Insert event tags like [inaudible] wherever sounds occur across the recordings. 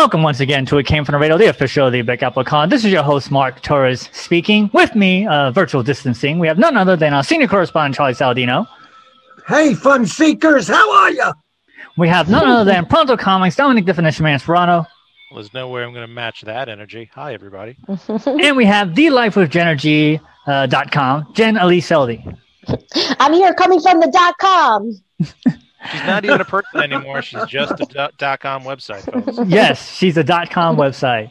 Welcome once again to It Came From the Radio, the official of the Big Apple Con. This is your host, Mark Torres, speaking. With me, uh, virtual distancing, we have none other than our senior correspondent, Charlie Saladino. Hey, fun seekers, how are you? We have none other than Pronto Comics, Dominic Definition Man Sperano. Well, there's no way I'm going to match that energy. Hi, everybody. [laughs] [laughs] and we have the life with uh, com, Jen Elise Seldy. I'm here coming from the dot com. [laughs] She's not even a [laughs] person anymore. She's just a dot com website, folks. Yes, she's a dot com website.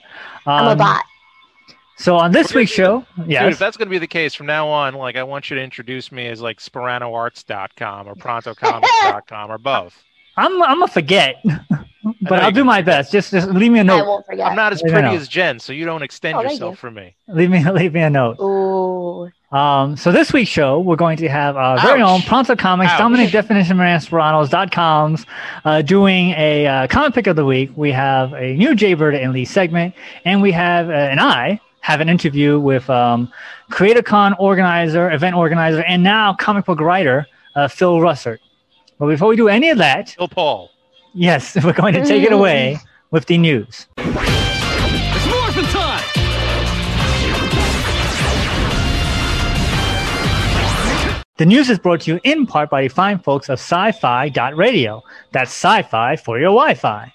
Um, I'm a um, bot. So on this week's show, yeah, if that's going to be the case from now on, like I want you to introduce me as like SperanoArts.com or ProntoComics.com [laughs] or both. I'm I'm a forget, [laughs] but I'll do my best. Just just leave me a note. I won't forget. I'm not as pretty as Jen, so you don't extend oh, yourself you. for me. Leave me leave me a note. Ooh. Um, so this week's show, we're going to have our Ouch. very own Pronto Comics, Ouch. Dominic Definition Marasperanos.com's uh, doing a uh, comic pick of the week. We have a new Jaybird and Lee segment, and we have, uh, and I have an interview with um, CreatorCon organizer, event organizer, and now comic book writer, uh, Phil Russert. But before we do any of that, Phil Paul. Yes, [laughs] we're going to take it [laughs] away with the news. The news is brought to you in part by the fine folks of sci-fi.radio. That's sci-fi for your Wi-Fi.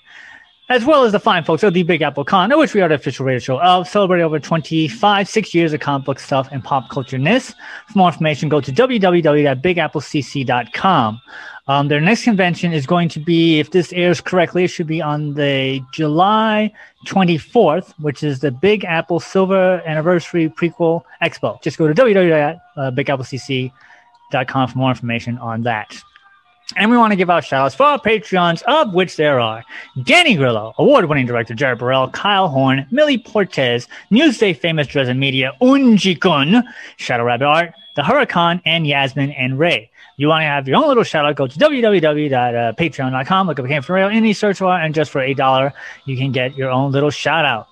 As well as the fine folks of the Big Apple Con, which we are the official radio show of, celebrating over 25, six years of comic book stuff and pop culture ness. For more information, go to www.bigapplecc.com. Um, their next convention is going to be, if this airs correctly, it should be on the July 24th, which is the Big Apple Silver Anniversary Prequel Expo. Just go to www.bigapplecc.com com for more information on that. And we want to give out shout outs for our Patreons, of which there are Danny Grillo, award winning director Jared Burrell, Kyle Horn, Millie Portez, Newsday famous Dresden Media, Unji Kun, Shadow Rabbit Art, The Huracan, and Yasmin and Ray. You want to have your own little shout out, go to www.patreon.com, uh, look up Came From Rail in the search bar, and just for $8, you can get your own little shout out.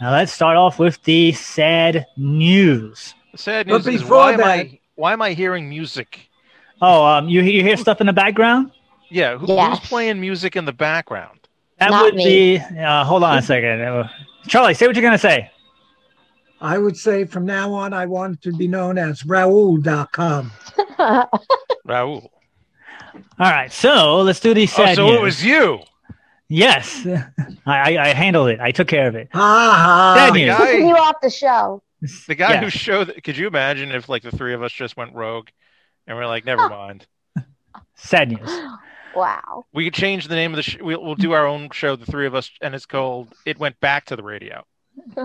Now let's start off with the sad news. The sad news is why that, am I why am I hearing music? Oh, um, you you hear stuff in the background? Yeah, who, yes. who's playing music in the background? That Not would me. be. Uh, hold on a second, Charlie. Say what you're gonna say. I would say from now on, I want to be known as Raoul.com. [laughs] Raoul. All right, so let's do these. Oh, so news. it was you. Yes, [laughs] I, I, handled it. I took care of it. Ah, sad news. Taking you off the show. [laughs] The guy yeah. who showed. Could you imagine if like the three of us just went rogue, and we're like, never mind. [laughs] Sad news. [gasps] Wow. We could change the name of the. Sh- we'll, we'll do our own show, the three of us, and it's called "It Went Back to the Radio." [laughs]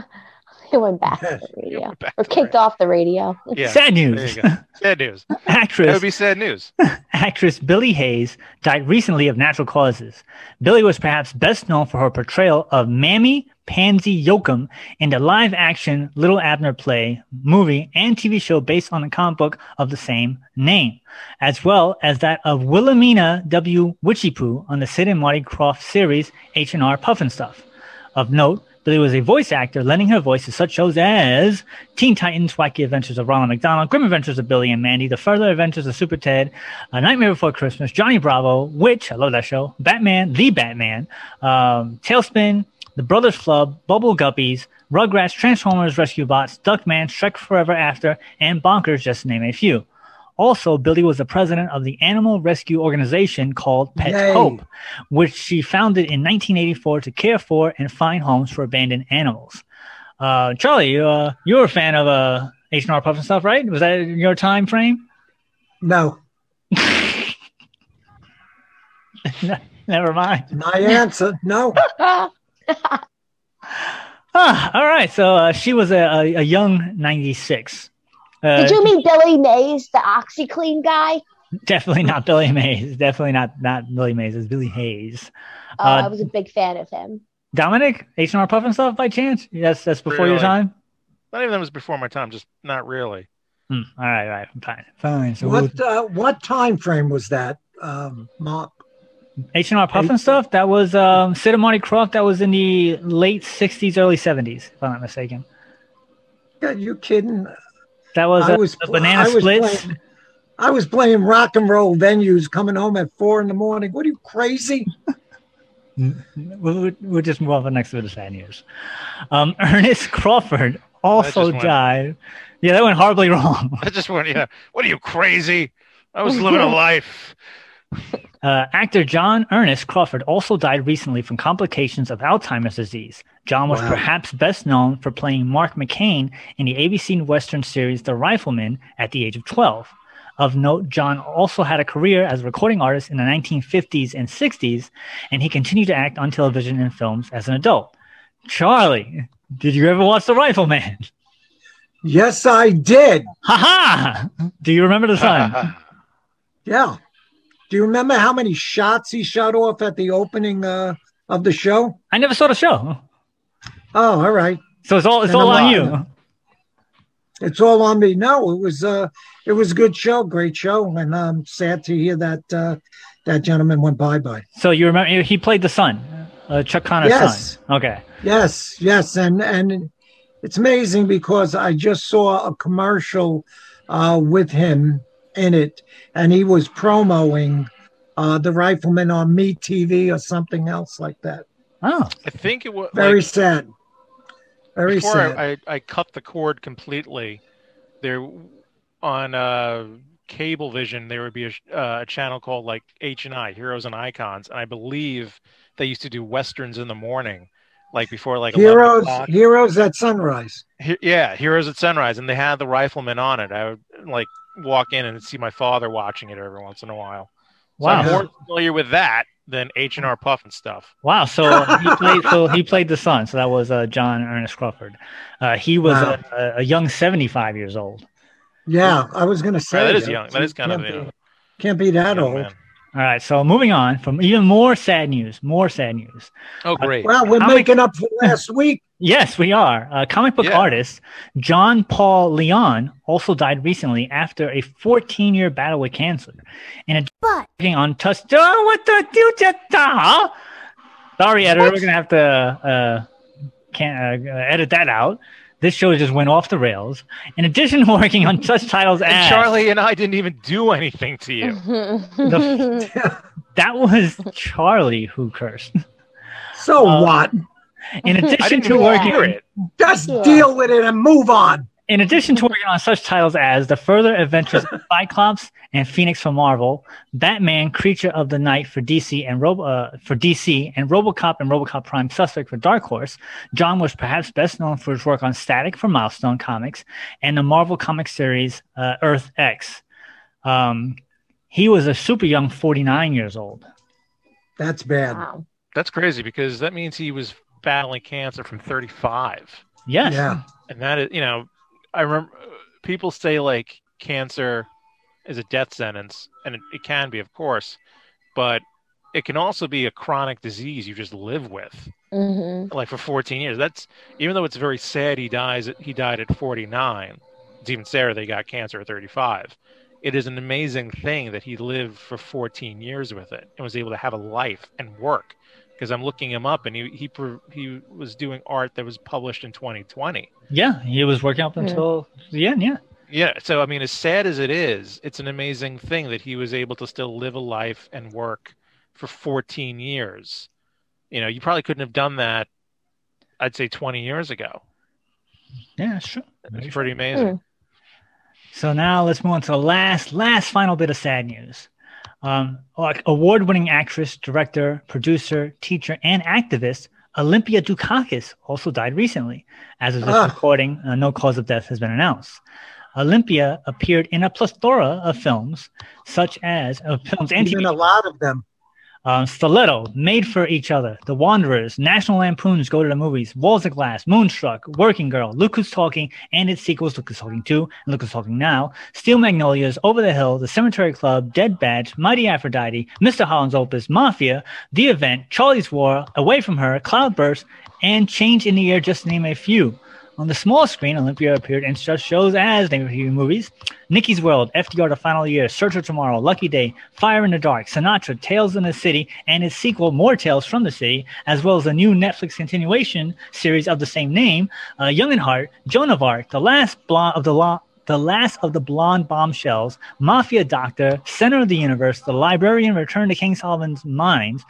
It went back to the radio. Or kicked off the radio. Yeah. Sad news. Sad news. Actress. That would be sad news. Actress Billie Hayes died recently of natural causes. Billie was perhaps best known for her portrayal of Mammy Pansy Yoakum in the live action Little Abner play, movie, and TV show based on the comic book of the same name, as well as that of Wilhelmina W. Witchypoo on the Sid and Marty Krofft series H&R Pufnstuf. Of note, Billie was a voice actor, lending her voice to such shows as Teen Titans, Wacky Adventures of Ronald McDonald, Grim Adventures of Billy and Mandy, The Further Adventures of Super Ted, A Nightmare Before Christmas, Johnny Bravo, which I love that show, Batman, The Batman, um, TaleSpin, The Brothers Club, Bubble Guppies, Rugrats, Transformers, Rescue Bots, Duckman, Shrek Forever After, and Bonkers, just to name a few. Also, Billy was the president of the animal rescue organization called Pet Yay. Hope, which she founded in 1984 to care for and find homes for abandoned animals. Uh, Charlie, you, uh, you're a fan of uh, H&R Pufnstuf, right? Was that in your time frame? No. [laughs] Never mind. My answer, no. [laughs] [laughs] ah, all right. So uh, she was a, a, a young 96. Uh, Did you mean Billy Mays, the OxiClean guy? Definitely not Billy Mays. Definitely not not Billy Mays. It's Billy Hayes. Oh, Uh, I was a big fan of him. Dominic, H and R Pufnstuf by chance? Yes, that's before your time. Not even that was before my time, just not really. Hmm, all right, all right, fine, fine. So we'll- What uh, what time frame was that, um, Mark? H and R Pufnstuf. That was um, Sid and Marty Krofft. That was in the late '60s, early '70s, if I'm not mistaken. Are you kidding? That was, I uh, was the Banana I was Splits. Playing, I was playing rock and roll venues, coming home at four in the morning. What are you crazy? [laughs] We'll, we'll just move on to the next bit of sad news. Um, [laughs] Ernest Crawford also just went- died. Yeah, that went horribly [laughs] wrong. I just want, yeah. What are you crazy? I was living a life. Uh, actor John Ernest Crawford also died recently from complications of Alzheimer's disease. John was Wow. perhaps best known for playing Mark McCain in the ABC Western series The Rifleman at the age of 12. Of note, John also had a career as a recording artist in the 1950s and 60s, and he continued to act on television and films as an adult. Charlie, did you ever watch The Rifleman? Yes, I did. Ha ha! Do you remember the son? [laughs] Yeah. Do you remember how many shots he shot off at the opening uh, of the show? I never saw the show, Oh, all right. so it's all it's And all I'm on you. It's all on me. No, it was uh it was a good show, great show, and I'm sad to hear that uh, that gentleman went bye bye. So you remember he played the son, uh, Chuck Connors' Yes. son. Okay. Yes, yes, and and it's amazing because I just saw a commercial uh, with him in it, and he was promoting uh, the Rifleman on Me TV or something else like that. Oh, I think it was Very like, sad. Very before sad. I, I, I cut the cord completely. There on uh, Cablevision, there would be a, uh, a channel called like H and I, Heroes and Icons, and I believe they used to do westerns in the morning, like before like heroes, heroes at sunrise. He- yeah, Heroes at Sunrise, and they had the rifleman on it. I would like walk in and see my father watching it every once in a while. So wow. I'm more familiar with that than H and R Pufnstuf. Wow. So he [laughs] played. So he played the son. So that was uh, John Ernest Crawford. Uh, he was Wow. a, a, a young seventy-five years old. Yeah, I was going to say that is that. young. That is kind of Can't you be- know, Can't be that old. man. All right. So moving on from even more sad news. More sad news. Oh, great. Well, we're Comic- making up for last week. [laughs] Yes, we are. Uh, comic book Yeah. artist John Paul Leon also died recently after a 14-year battle with cancer. In a But on touch. Oh, what the you just uh, Sorry, editor. We're gonna have to uh, can't uh, edit that out. This show just went off the rails. In addition to [laughs] working on such titles And as Charlie and I didn't even do anything to you. [laughs] [laughs] that was Charlie who cursed. So Uh, what? In addition to working it. Just Yeah. deal with it and move on. In addition to [laughs] working on such titles as The Further Adventures of [laughs] Cyclops and Phoenix for Marvel, Batman, Creature of the Night for DC and Robo, uh, for DC, and RoboCop and RoboCop Prime Suspect for Dark Horse, John was perhaps best known for his work on Static for Milestone Comics and the Marvel comic series uh, Earth X. Um, he was a super young 49 years old. That's bad. wow. That's crazy because that means he was battling cancer from 35. Yes. Yeah. And that is, you know, I remember people say like cancer is a death sentence, and it, it can be, of course, but it can also be a chronic disease you just live with, hmm like for 14 years. That's even though it's very sad he dies. He died at 49. It's even sadder they got cancer at 35. It is an amazing thing that he lived for 14 years with it and was able to have a life and work. Because I'm looking him up, and he he he was doing art that was published in 2020. Yeah. He was working up hmm. until the end. Yeah. Yeah. So, I mean, as sad as it is, it's an amazing thing that he was able to still live a life and work for 14 years. You know, you probably couldn't have done that, I'd say 20 years ago. Yeah, sure. It's pretty amazing. Hmm. So now let's move on to the last, last final bit of sad news. Um, like award-winning actress, director, producer, teacher, and activist Olympia Dukakis also died recently. As of this Ah. recording, uh, no cause of death has been announced. Olympia appeared in a plethora of films, such as uh, films and Even TV a lot of them. Um, Stiletto, Made for Each Other, The Wanderers, National Lampoons Go to the Movies, Walls of Glass, Moonstruck, Working Girl, Look Who's Talking, and its sequels, Look Who's Talking 2 and Look Who's Talking Now, Steel Magnolias, Over the Hill, The Cemetery Club, Dead Badge, Mighty Aphrodite, Mr. Holland's Opus, Mafia, The Event, Charlie's War, Away from Her, Cloudburst, and Change in the Air, just to name a few. On the small screen, Olympia appeared in such shows as name a few movies: Nikki's World, FDR: The Final Year, Search of Tomorrow, Lucky Day, Fire in the Dark, Sinatra, Tales in the City, and its sequel, More Tales from the City, as well as a new Netflix continuation series of the same name, uh, Young and Heart, Joan of Arc, The Last Blonde of the Law. The Last of the Blonde Bombshells, Mafia Doctor, Center of the Universe, The Librarian, Return to King Solomon's Mines,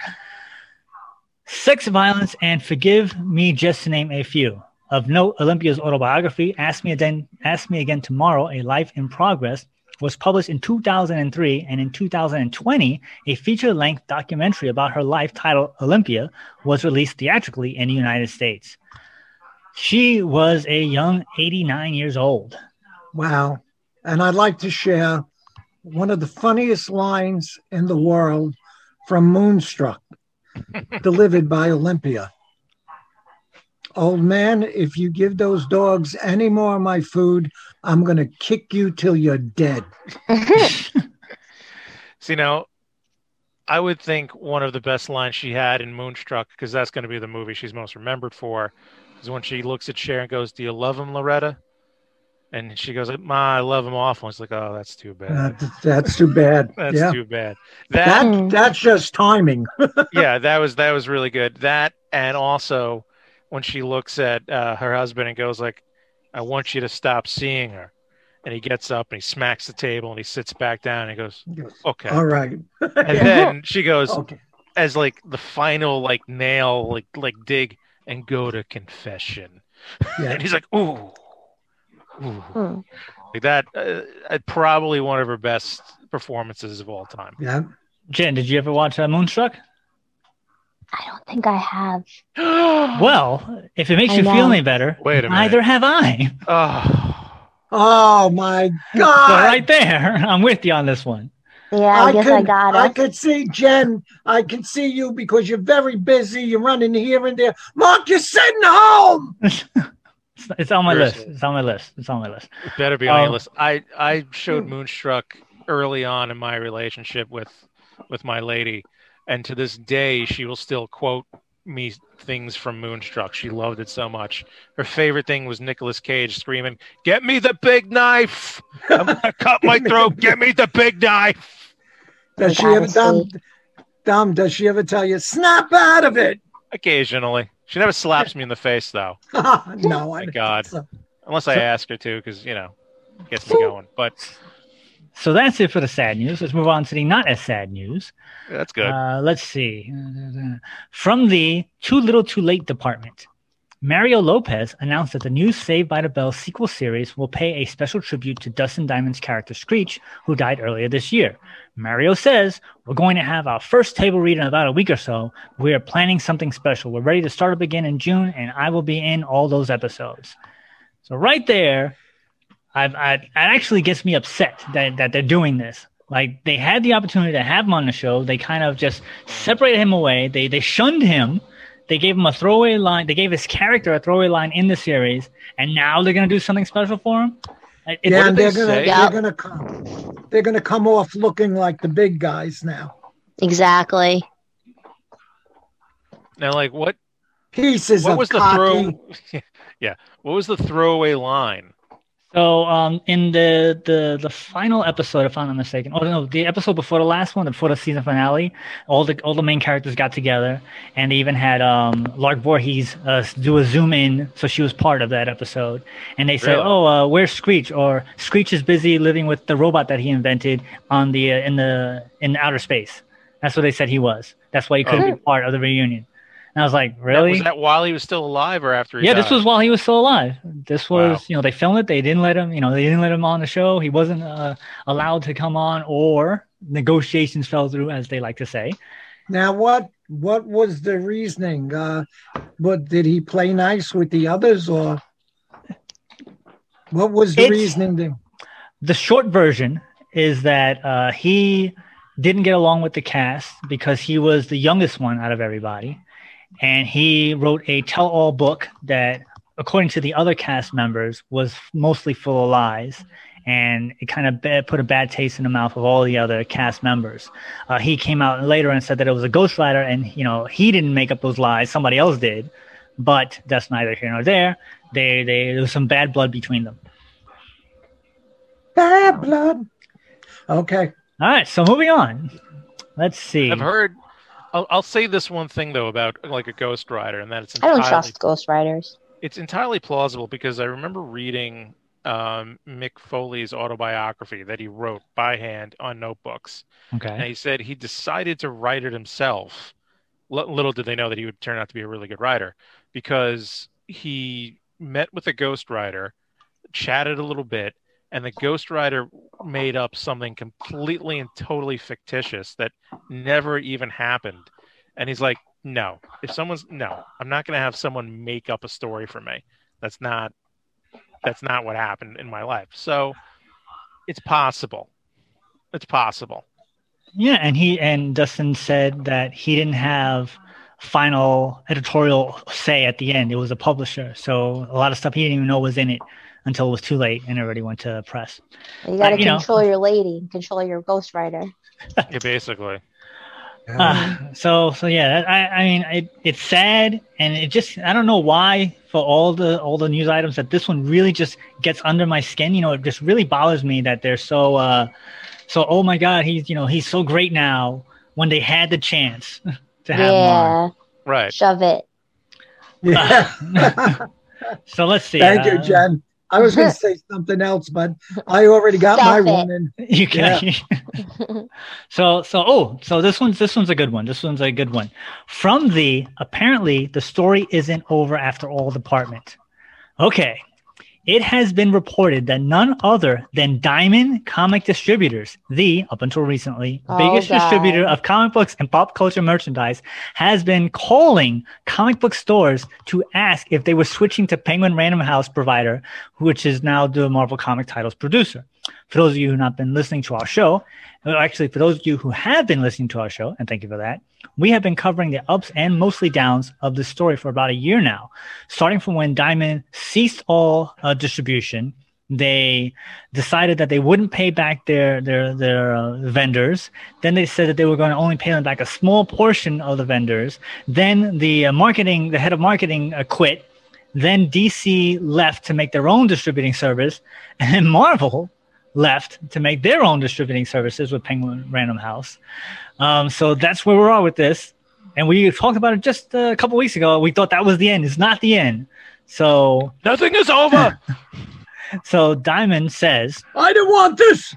Sex, Violence, and Forgive Me, just to name a few. Of note, Olympia's autobiography, Ask Me Again, Ask Me Again Tomorrow, A Life in Progress, was published in 2003, and in 2020, a feature-length documentary about her life titled Olympia was released theatrically in the United States. She was a young 89 years old. Wow. And I'd like to share one of the funniest lines in the world from Moonstruck, [laughs] delivered by Olympia. Old man, if you give those dogs any more of my food, I'm going to kick you till you're dead. [laughs] See, now, I would think one of the best lines she had in Moonstruck, because that's going to be the movie she's most remembered for, is when she looks at Cher and goes, Do you love him, Loretta? And she goes, Ma, I love him awful. It's like, oh, that's too bad. That, that's too bad. [laughs] that's yeah. too bad. That, That, that's just timing. [laughs] yeah, that was that was really good. That and also when she looks at uh, her husband and goes like, I want you to stop seeing her. And he gets up and he smacks the table and he sits back down and he goes, Okay. All right. And [laughs] then she goes, okay. as like the final like nail, like like dig and go to confession. Yeah. [laughs] And he's like, ooh, ooh. Hmm. like that. Uh, uh, probably one of her best performances of all time. Yeah. Jen, did you ever watch uh, Moonstruck? I don't think I have. [gasps] Well, if it makes I you feel any better, Wait a minute. neither have I. oh, Oh my [laughs] So God. right there, I'm with you on this one. Yeah, I, guess I got it. I it. could see Jen. I can see you because you're very busy. You're running here and there. Mark, you're sitting home. [laughs] It's, it's on my Seriously. list. It's on my list. It's on my list. it better be on your Um, list. I I showed Moonstruck early on in my relationship with with my lady, and to this day she will still quote me things from Moonstruck. She loved it so much. Her favorite thing was Nicolas Cage screaming, "Get me the big knife! I'm [laughs] gonna cut my throat. Get me the big knife!" Does she ever, is Dom. Dom, does she ever tell you, snap out of it? Occasionally, she never slaps me in the face though, [laughs] no, I Thank don't God. so. unless I ask her to, because you know, gets me going. But So that's it for the sad news. Let's move on to the not as sad news. that's good. Uh, let's see. From the Too Little Too Late department, Mario Lopez announced that the new Saved by the Bell sequel series will pay a special tribute to Dustin Diamond's character Screech, who died earlier this year. Mario says, We're going to have our first table read in about a week or so. We are planning something special. We're ready to start up again in June, and I will be in all those episodes. So, right there, I've, I, it actually gets me upset that, that they're doing this. Like they had the opportunity to have him on the show. They kind of just separated him away. They they shunned him. They gave him a throwaway line. They gave his character a throwaway line in the series, and now they're gonna do something special for him. It- it- Yeah, and they they're gonna they're gonna come they're gonna come off looking like the big guys now. Exactly. Now, like, what Pieces what of was the cocky. throw? [laughs] yeah, what was the throwaway line? So um, in the, the the final episode, if I'm not mistaken, oh no, the episode before the last one, before the season finale, all the all the main characters got together, and they even had um, Lark Voorhees uh, do a zoom in, so she was part of that episode. And they said, Really? "Oh, uh, where's Screech?" Or Screech is busy living with the robot that he invented on the uh, in the in outer space. That's what they said he was. That's why he couldn't be part of the reunion. And I was like, really? Was that while he was still alive or after he yeah, died? this was while he was still alive. This was, Wow. you know, they filmed it. They didn't let him, you know, they didn't let him on the show. He wasn't uh, allowed to come on, or negotiations fell through, as they like to say. Now what what was the reasoning? Uh what did he play nice with the others or what was the It's- reasoning then? The short version is that uh, he didn't get along with the cast because he was the youngest one out of everybody. And he wrote a tell all book that, according to the other cast members, was mostly full of lies. And it kind of put a bad taste in the mouth of all the other cast members. Uh, he came out later and said that it was a ghostwriter, and you know he didn't make up those lies; somebody else did. But that's neither here nor there. They, they, there was some bad blood between them. Bad blood. Okay. All right. So moving on. Let's see. I've heard. I'll, I'll say this one thing though about like a Ghost Rider, and that it's entirely, I don't trust Ghost Riders. It's entirely plausible because I remember reading um, Mick Foley's autobiography that he wrote by hand on notebooks. Okay. And he said he decided to write it himself. L- little did they know that he would turn out to be a really good writer because he met with a Ghost ghostwriter, chatted a little bit, and the Ghost ghostwriter made up something completely and totally fictitious that never even happened. And he's like, no, if someone's no, I'm not going to have someone make up a story for me. That's not that's not what happened in my life. So it's possible. It's possible. Yeah, and he and Dustin said that he didn't have final editorial say at the end. It was a publisher, so a lot of stuff he didn't even know was in it until it was too late and already went to press. You got to control know. your lady, control your ghostwriter. [laughs] yeah, basically. Uh, so so yeah, I I mean it, it's sad and it just I don't know why for all the all the news items that this one really just gets under my skin. You know, it just really bothers me that they're so uh so oh my god he's you know he's so great now when they had the chance [laughs] to have yeah. Right. Shove it. Yeah. [laughs] so let's see. Thank uh, you, Jen. I was going [laughs] to say something else, but I already got Stop my it. one in. You can. Yeah. [laughs] so so oh so this one's this one's a good one. This one's a good one. From the apparently the story isn't over after all department. Okay, it has been reported that none other than Diamond Comic Distributors, the, up until recently, oh, biggest God. distributor of comic books and pop culture merchandise, has been calling comic book stores to ask if they were switching to Penguin Random House provider, which is now the Marvel comic titles producer. For those of you who have not been listening to our show, actually, for those of you who have been listening to our show, and thank you for that, we have been covering the ups and mostly downs of this story for about a year now, starting from when Diamond ceased all uh, distribution. They decided that they wouldn't pay back their their their uh, vendors. Then they said that they were going to only pay them back a small portion of the vendors. Then the uh, marketing, the head of marketing, uh, quit. Then DC left to make their own distributing service, [laughs] and Marvel left to make their own distributing services with Penguin Random House. Um, so that's where we are at with this. And we talked about it just a couple weeks ago. We thought that was the end. It's not the end. So nothing is over. [laughs] so Diamond says, I don't want this.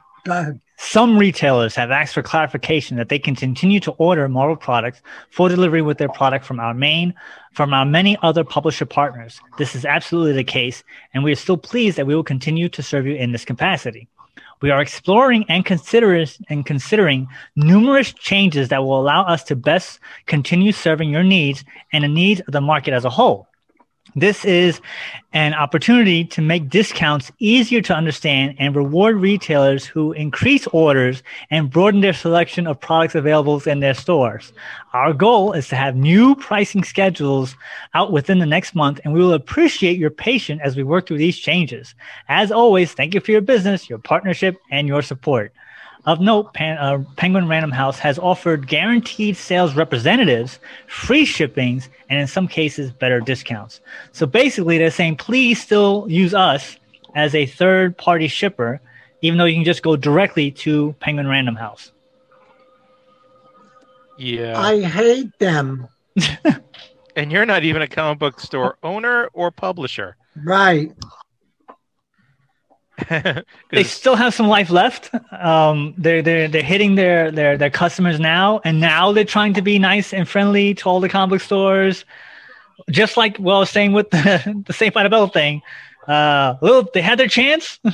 Some retailers have asked for clarification that they can continue to order Marvel products for delivery with their product from our main, from our many other publisher partners. This is absolutely the case, and we are still pleased that we will continue to serve you in this capacity. We are exploring and considering and considering numerous changes that will allow us to best continue serving your needs and the needs of the market as a whole. This is an opportunity to make discounts easier to understand and reward retailers who increase orders and broaden their selection of products available in their stores. Our goal is to have new pricing schedules out within the next month, and we will appreciate your patience as we work through these changes. As always, thank you for your business, your partnership, and your support. Of note, Pan, uh, Penguin Random House has offered guaranteed sales representatives free shippings and in some cases better discounts. So basically, they're saying please still use us as a third party shipper, even though you can just go directly to Penguin Random House. Yeah. I hate them. [laughs] and you're not even a comic book store owner or publisher. Right. [laughs] they still have some life left. Um, they're they're they're hitting their their their customers now, and now they're trying to be nice and friendly to all the comic book stores. Just like well, I was saying with [laughs] the the Saved by the Bell thing, uh, well, they had their chance. [laughs]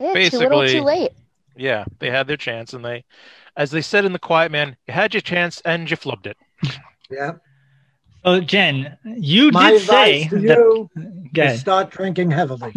Yeah, Basically, too little, too late. Yeah, they had their chance, and they, as they said in the Quiet Man, you had your chance and you flubbed it. Yeah. So Jen, you My did say to you that, start drinking heavily.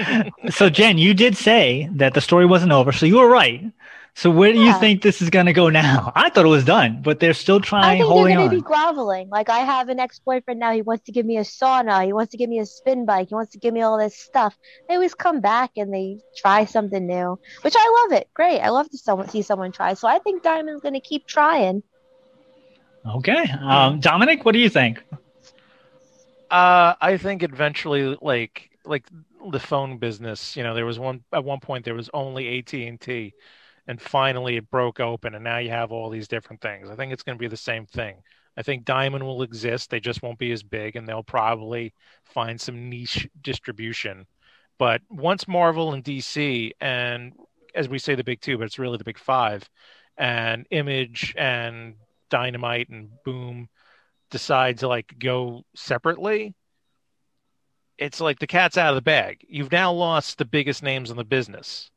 [laughs] so Jen, you did say that the story wasn't over, so you were right. So where do you think this is gonna go now? [laughs] I thought it was done, but they're still trying. I think they're gonna be groveling. Like I have an ex-boyfriend now. He wants to give me a sauna. He wants to give me a spin bike. He wants to give me all this stuff. They always come back and they try something new, which I love it. Great. I love to see someone try. So I think Diamond's gonna keep trying. Okay, um, Dominic, what do you think? Uh, I think eventually, like like the phone business, you know, there was one at one point there was only AT and T, and finally it broke open, and now you have all these different things. I think it's going to be the same thing. I think Diamond will exist; they just won't be as big, and they'll probably find some niche distribution. But once Marvel and DC, and as we say the big two, but it's really the big five, and Image and Dynamite and Boom decide to like go separately, it's like the cat's out of the bag. You've now lost the biggest names in the business.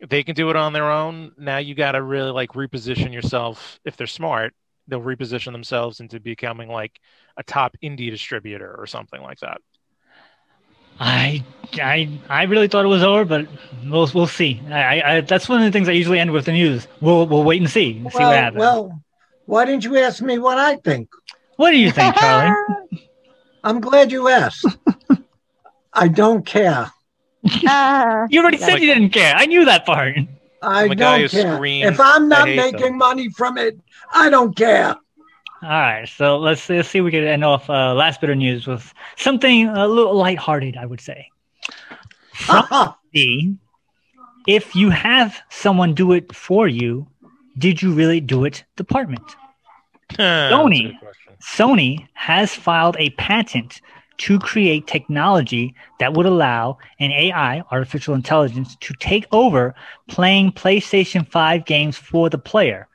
If they can do it on their own, now you got to really like reposition yourself. If they're smart, they'll reposition themselves into becoming like a top indie distributor or something like that. I, I, I really thought it was over, but we'll we'll see. I, I, that's one of the things I usually end with the news. We'll we'll wait and see, see what happens. well, why didn't you ask me what I think? what do you think, Charlie? [laughs] I'm glad you asked. [laughs] I don't care. Ah. You already said you didn't care. I knew that part. I I'm a guy don't who care. screams, if I'm "I not hate making them." money from it, I don't care. All right, so let's let's see if we can end off uh, last bit of news with something a little lighthearted, I would say. [laughs] D, if you have someone do it for you, did you really do it? Department. [laughs] Sony. Sony has filed a patent to create technology that would allow an AI, artificial intelligence, to take over playing PlayStation 5 games for the player.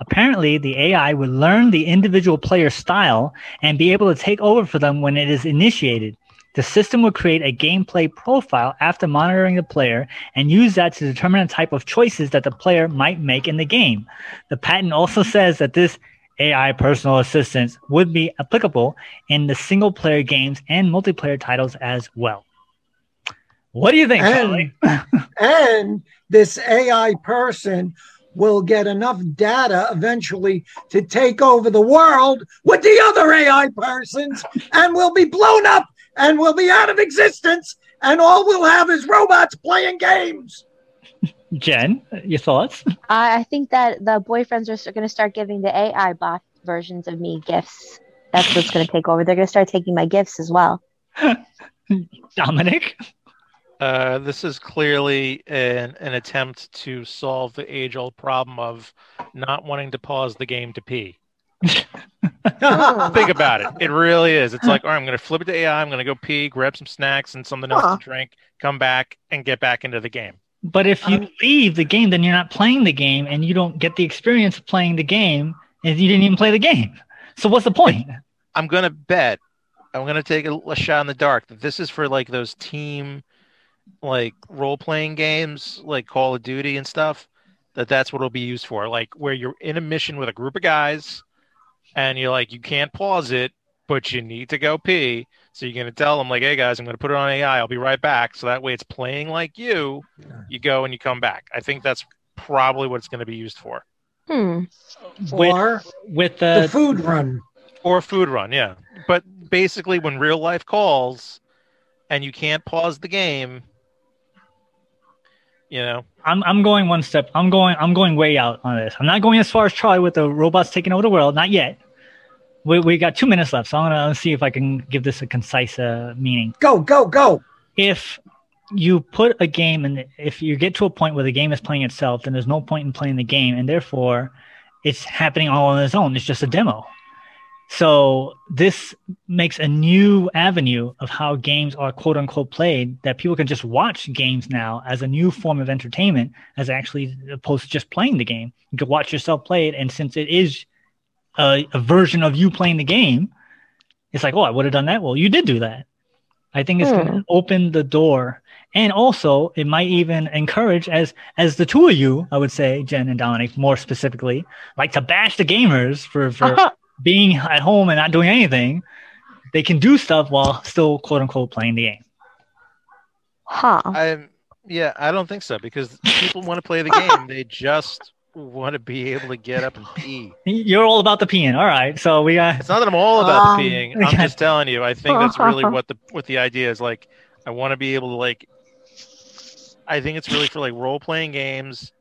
Apparently, the AI would learn the individual player's style and be able to take over for them when it is initiated. The system would create a gameplay profile after monitoring the player and use that to determine the type of choices that the player might make in the game. The patent also says that this AI personal assistance would be applicable in the single player games and multiplayer titles as well. What do you think, And- [laughs] and this AI person will get enough data eventually to take over the world with the other AI persons and will be blown up and we'll be out of existence and all we'll have is robots playing games. [laughs] Jen, your thoughts? I I think that the boyfriends are going to start giving the AI bot versions of me gifts. That's what's going to take over. They're going to start taking my gifts as well. [laughs] Dominic? Uh, this is clearly an, an attempt to solve the age old problem of not wanting to pause the game to pee. [laughs] Think [laughs] about it. It really is. It's like, all right, I'm going to flip it to AI. I'm going to go pee, grab some snacks and something else Huh. to drink, come back and get back into the game. But if you Um, leave the game, then you're not playing the game and you don't get the experience of playing the game and you didn't even play the game. So what's the point? I'm going to bet, I'm going to take a, a shot in the dark that this is for like those team, like role playing games, like Call of Duty and stuff. That that's what it'll be used for. Like where you're in a mission with a group of guys, and you're like you can't pause it, but you need to go pee. So you're gonna tell them like, hey guys, I'm gonna put it on AI. I'll be right back. So that way it's playing like you. You go and you come back. I think that's probably what it's going to be used for. Hmm. With, Or with the the food run. Or food run, yeah. But basically, when real life calls and you can't pause the game, you know, I'm I'm going one step. I'm going I'm going way out on this. I'm not going as far as Charlie with the robots taking over the world. Not yet. We we got two minutes left, so I'm gonna see if I can give this a concise uh, meaning. Go, go, go. If you put a game and if you get to a point where the game is playing itself, then there's no point in playing the game, and therefore it's happening all on its own. It's just a demo. So this makes a new avenue of how games are quote unquote played that people can just watch games now as a new form of entertainment as actually opposed to just playing the game. You can watch yourself play it. And since it is a, a version of you playing the game, it's like, oh, I would have done that. Well, you did do that. I think it's going Hmm. to open the door. And also it might even encourage as, as the two of you, I would say, Jen and Dominic, more specifically, like to bash the gamers for, for being at home and not doing anything, they can do stuff while still quote unquote playing the game. Huh. I'm Yeah, I don't think so because people want to play the game. They just want to be able to get up and pee. [laughs] You're all about the peeing. All right. So we got. It's not that I'm all about Um, the peeing. I'm just telling you. I think that's really [laughs] what the what the idea is. Like, I want to be able to like. I think it's really for like role playing games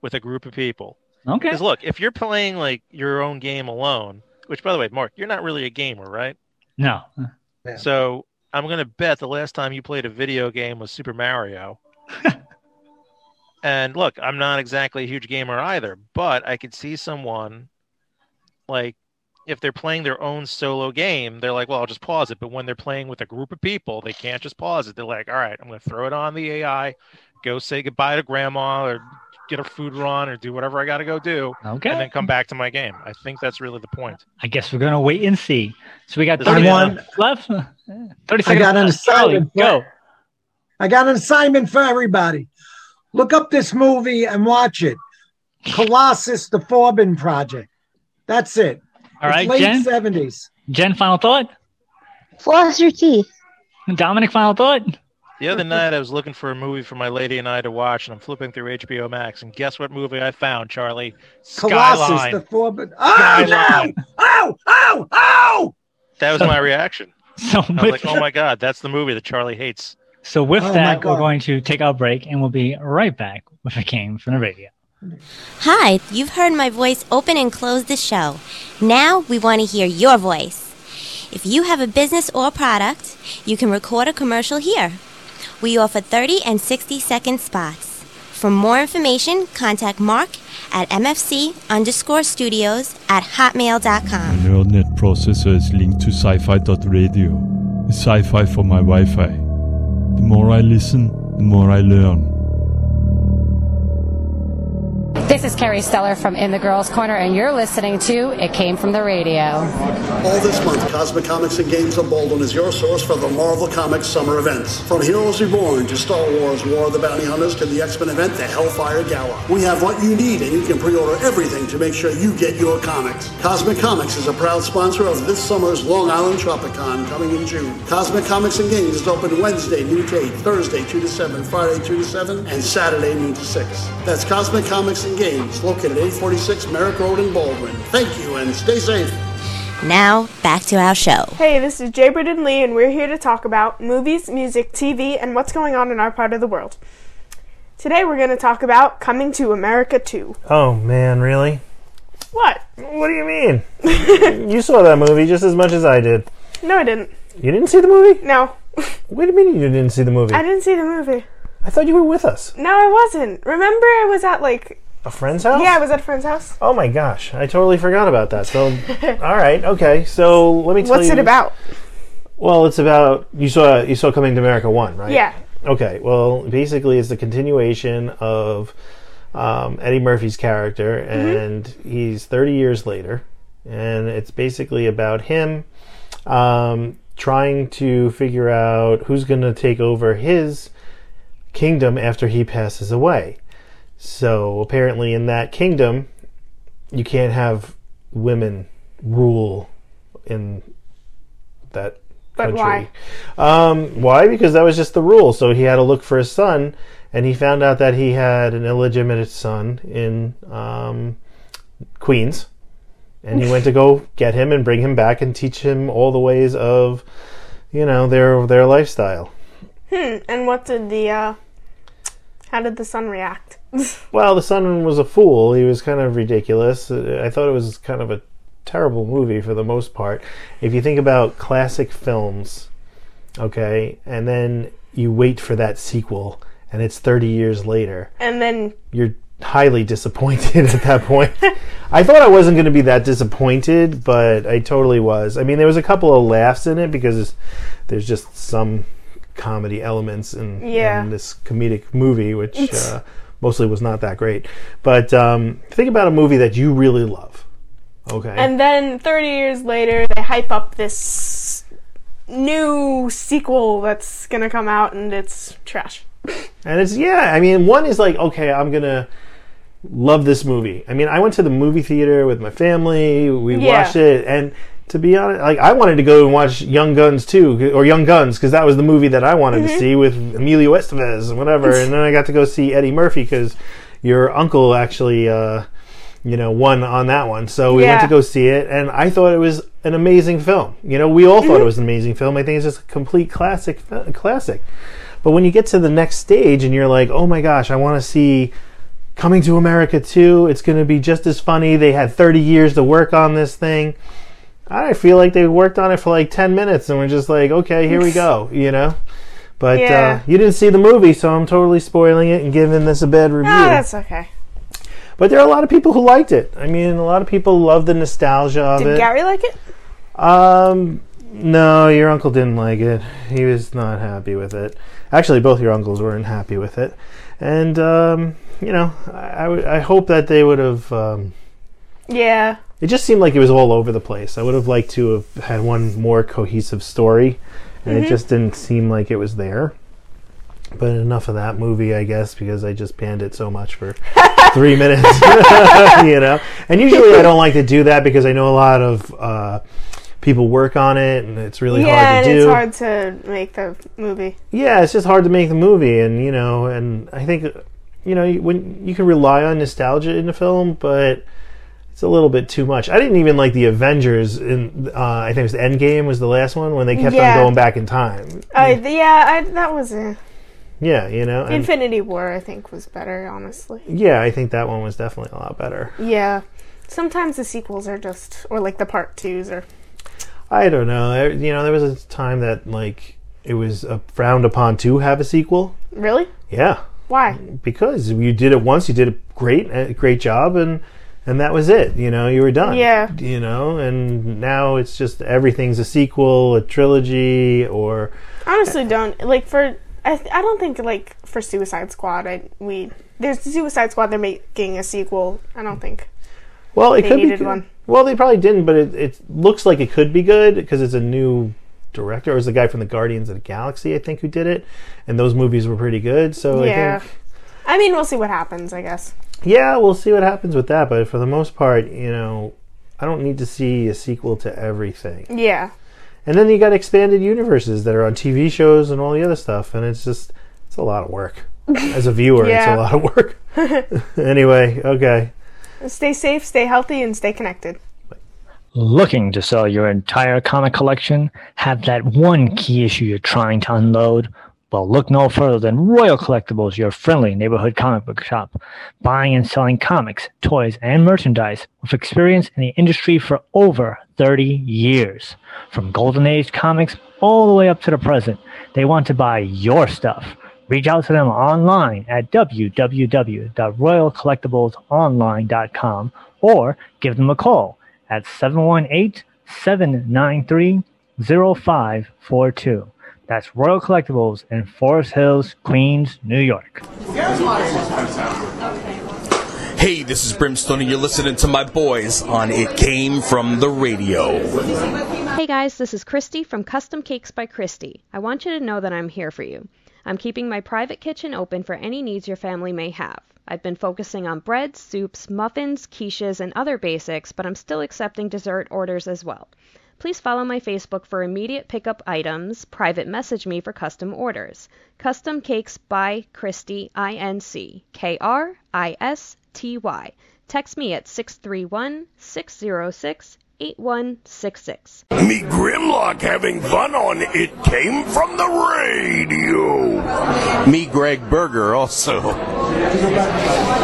with a group of people. Okay. Because look, if you're playing like your own game alone, which by the way, Mark, you're not really a gamer, right? No. Yeah. So I'm gonna bet the last time you played a video game was Super Mario. [laughs] and look, I'm not exactly a huge gamer either, but I could see someone like if they're playing their own solo game, they're like, well, I'll just pause it. But when they're playing with a group of people, they can't just pause it. They're like, all right, I'm going to throw it on the AI, go say goodbye to grandma or get a food run or do whatever I got to go do, Okay. and then come back to my game. I think that's really the point. I guess we're gonna wait and see. So we got This 30 is- minutes left. 30 seconds. I got an left. Charlie, assignment. Go. I got an assignment for everybody. Look up this movie and watch it. Colossus, the Forbin Project. That's it. All It's right, late Jen. 70s. Jen, final thought. Floss your teeth. Dominic, final thought. The other night, I was looking for a movie for my lady and I to watch, and I'm flipping through HBO Max, and guess what movie I found, Charlie? Colossus, Skyline. the Forbin. Oh, Skyline. no! Ow! Ow! Ow! That was my reaction. [laughs] So I was with, like, oh my god, that's the movie that Charlie hates. So with Oh that, we're going to take our break, and we'll be right back with a game from the radio. Hi, you've heard my voice open and close the show. Now we want to hear your voice. If you have a business or product, you can record a commercial here. We offer 30 and 60 second spots. For more information, contact Mark at mfc underscore studios at hotmail.com. neural net processor is linked to sci-fi.radio. It's sci-fi for my Wi-Fi. The more I listen, the more I learn. This is Carrie Steller from In the Girls Corner, and you're listening to It Came From the Radio. All this month, Cosmic Comics and Games of Baldwin is your source for the Marvel Comics summer events. From Heroes Reborn to Star Wars War of the Bounty Hunters to the X-Men event the Hellfire Gala. We have what you need and you can pre-order everything to make sure you get your comics. Cosmic Comics is a proud sponsor of this summer's Long Island Tropicon coming in June. Cosmic Comics and Games is open Wednesday noon to 8, Thursday 2 to 7, Friday 2 to 7, and Saturday noon to 6. That's Cosmic Comics and Games, located at 846 Merrick Road in Baldwin. Thank you and stay safe. Now, back to our show. Hey, this is Jay Britton Lee, and we're here to talk about movies, music, TV, and what's going on in our part of the world. Today we're going to talk about Coming to America 2. Oh man, really? What? What do you mean? you saw that movie just as much as I did. No, I didn't. You didn't see the movie? No, Wait a minute, you didn't see the movie? I didn't see the movie. I thought you were with us. No, I wasn't. Remember, I was at like, A friend's house? yeah, I was at a friend's house. Oh my gosh, I totally forgot about that. So, [laughs] all right, okay. So let me tell What's you. What's it about? Well, it's about you saw you saw Coming to America one, right? Yeah. Okay. Well, basically, it's the continuation of um, Eddie Murphy's character, and he's 30 years later, and it's basically about him um, trying to figure out who's going to take over his kingdom after he passes away. So apparently, in that kingdom, you can't have women rule in that But country. Um, why? Because that was just the rule. So he had to look for his son, and he found out that he had an illegitimate son in um, Queens, and he went to go get him and bring him back and teach him all the ways of, you know, their their lifestyle. Hmm. And what did the, uh, how did the son react? [laughs] Well, the son was a fool. He was kind of ridiculous. I thought it was kind of a terrible movie for the most part. If you think about classic films, okay, and then you wait for that sequel, and it's 30 years later, and then, you're highly disappointed [laughs] at that point. I thought I wasn't going to be that disappointed, but I totally was. I mean, there was a couple of laughs in it because there's just some comedy elements in, Yeah. in this comedic movie, which uh, mostly was not that great. But um, think about a movie that you really love. Okay. and then 30 years later, they hype up this new sequel that's gonna come out, and it's trash. And it's yeah, I mean, one is like, okay, I'm gonna love this movie. I mean, I went to the movie theater with my family. We Yeah. watched it, and To be honest, like I wanted to go and watch Young Guns too, or Young Guns, because that was the movie that I wanted to mm-hmm. see with Emilio Estevez and whatever. [laughs] and then I got to go see Eddie Murphy because your uncle actually, uh, you know, won on that one. So we went to go see it, and I thought it was an amazing film. You know, we all thought it mm-hmm. was an amazing film. I think it's just a complete classic, uh, classic. But when you get to the next stage and you're like, oh my gosh, I want to see Coming to America 2, it's going to be just as funny. They had 30 years to work on this thing. I feel like they worked on it for like 10 minutes and we're just like, okay, here we go, [laughs] you know? But Yeah. uh, you didn't see the movie, so I'm totally spoiling it and giving this a bad review. Ah, that's okay. but there are a lot of people who liked it. I mean, a lot of people love the nostalgia of Did it. Did Gary like it? Um, no, your uncle didn't like it. He was not happy with it. Actually, both your uncles weren't happy with it. And, um, you know, I, I, would- I hope that they would have. Um, Yeah. It just seemed like it was all over the place. I would have liked to have had one more cohesive story, and Mhm. it just didn't seem like it was there. But enough of that movie, I guess, because I just panned it so much for [laughs] three minutes, [laughs] you know. And usually, I don't like to do that because I know a lot of uh, people work on it, and it's really yeah, hard to and do. it's hard to make the movie. Yeah, it's just hard to make the movie, and you know, and I think you know when you can rely on nostalgia in the film, but it's a little bit too much. I didn't even like the Avengers. In uh, I think it was the Endgame was the last one when they kept Yeah. on going back in time. I yeah, I, that was uh, Yeah, you know, and- Infinity War. I think was better, honestly. yeah, I think that one was definitely a lot better. Yeah. Sometimes the sequels are just, or like the part twos, or I don't know. You know, there was a time that like it was frowned upon to have a sequel. really Yeah, why? because you did it once, you did a great, a great job, and and that was it. You know, you were done. Yeah. You know, and now it's just everything's a sequel, a trilogy, or Honestly, don't like for. I th- I don't think like for Suicide Squad. I we there's Suicide Squad. They're making a sequel. I don't think. well, it could be good. one. Well, they probably didn't, but it, it looks like it could be good because it's a new director. It was the guy from the Guardians of the Galaxy, I think, who did it, and those movies were pretty good. So yeah. I think. I mean, we'll see what happens. I guess. Yeah, we'll see what happens with that, but for the most part, you know, I don't need to see a sequel to everything. Yeah. And then you got expanded universes that are on TV shows and all the other stuff, and it's just it's a lot of work. [laughs] As a viewer, Yeah. it's a lot of work. [laughs] [laughs] anyway, okay. Stay safe, stay healthy, and stay connected. Looking to sell your entire comic collection? Have that one key issue you're trying to unload? Well, look no further than Royal Collectibles, your friendly neighborhood comic book shop. Buying and selling comics, toys, and merchandise with experience in the industry for over 30 years. From Golden Age comics all the way up to the present, they want to buy your stuff. Reach out to them online at www.royalcollectiblesonline.com or give them a call at 718 793 0542. That's Royal Collectibles in Forest Hills, Queens, New York. Hey, this is Brimstone, and you're listening to my boys on It Came From the Radio. Hey guys, this is Christy from Custom Cakes by Christy. I want you to know that I'm here for you. I'm keeping my private kitchen open for any needs your family may have. I've been focusing on breads, soups, muffins, quiches, and other basics, but I'm still accepting dessert orders as well. Please follow my Facebook for immediate pickup items, private message me for custom orders. Custom Cakes by Christy, I N C K R I S T Y. Text me at 631 606 8166. Me Grimlock having fun on It Came From the Radio. Me, Greg Berger, also.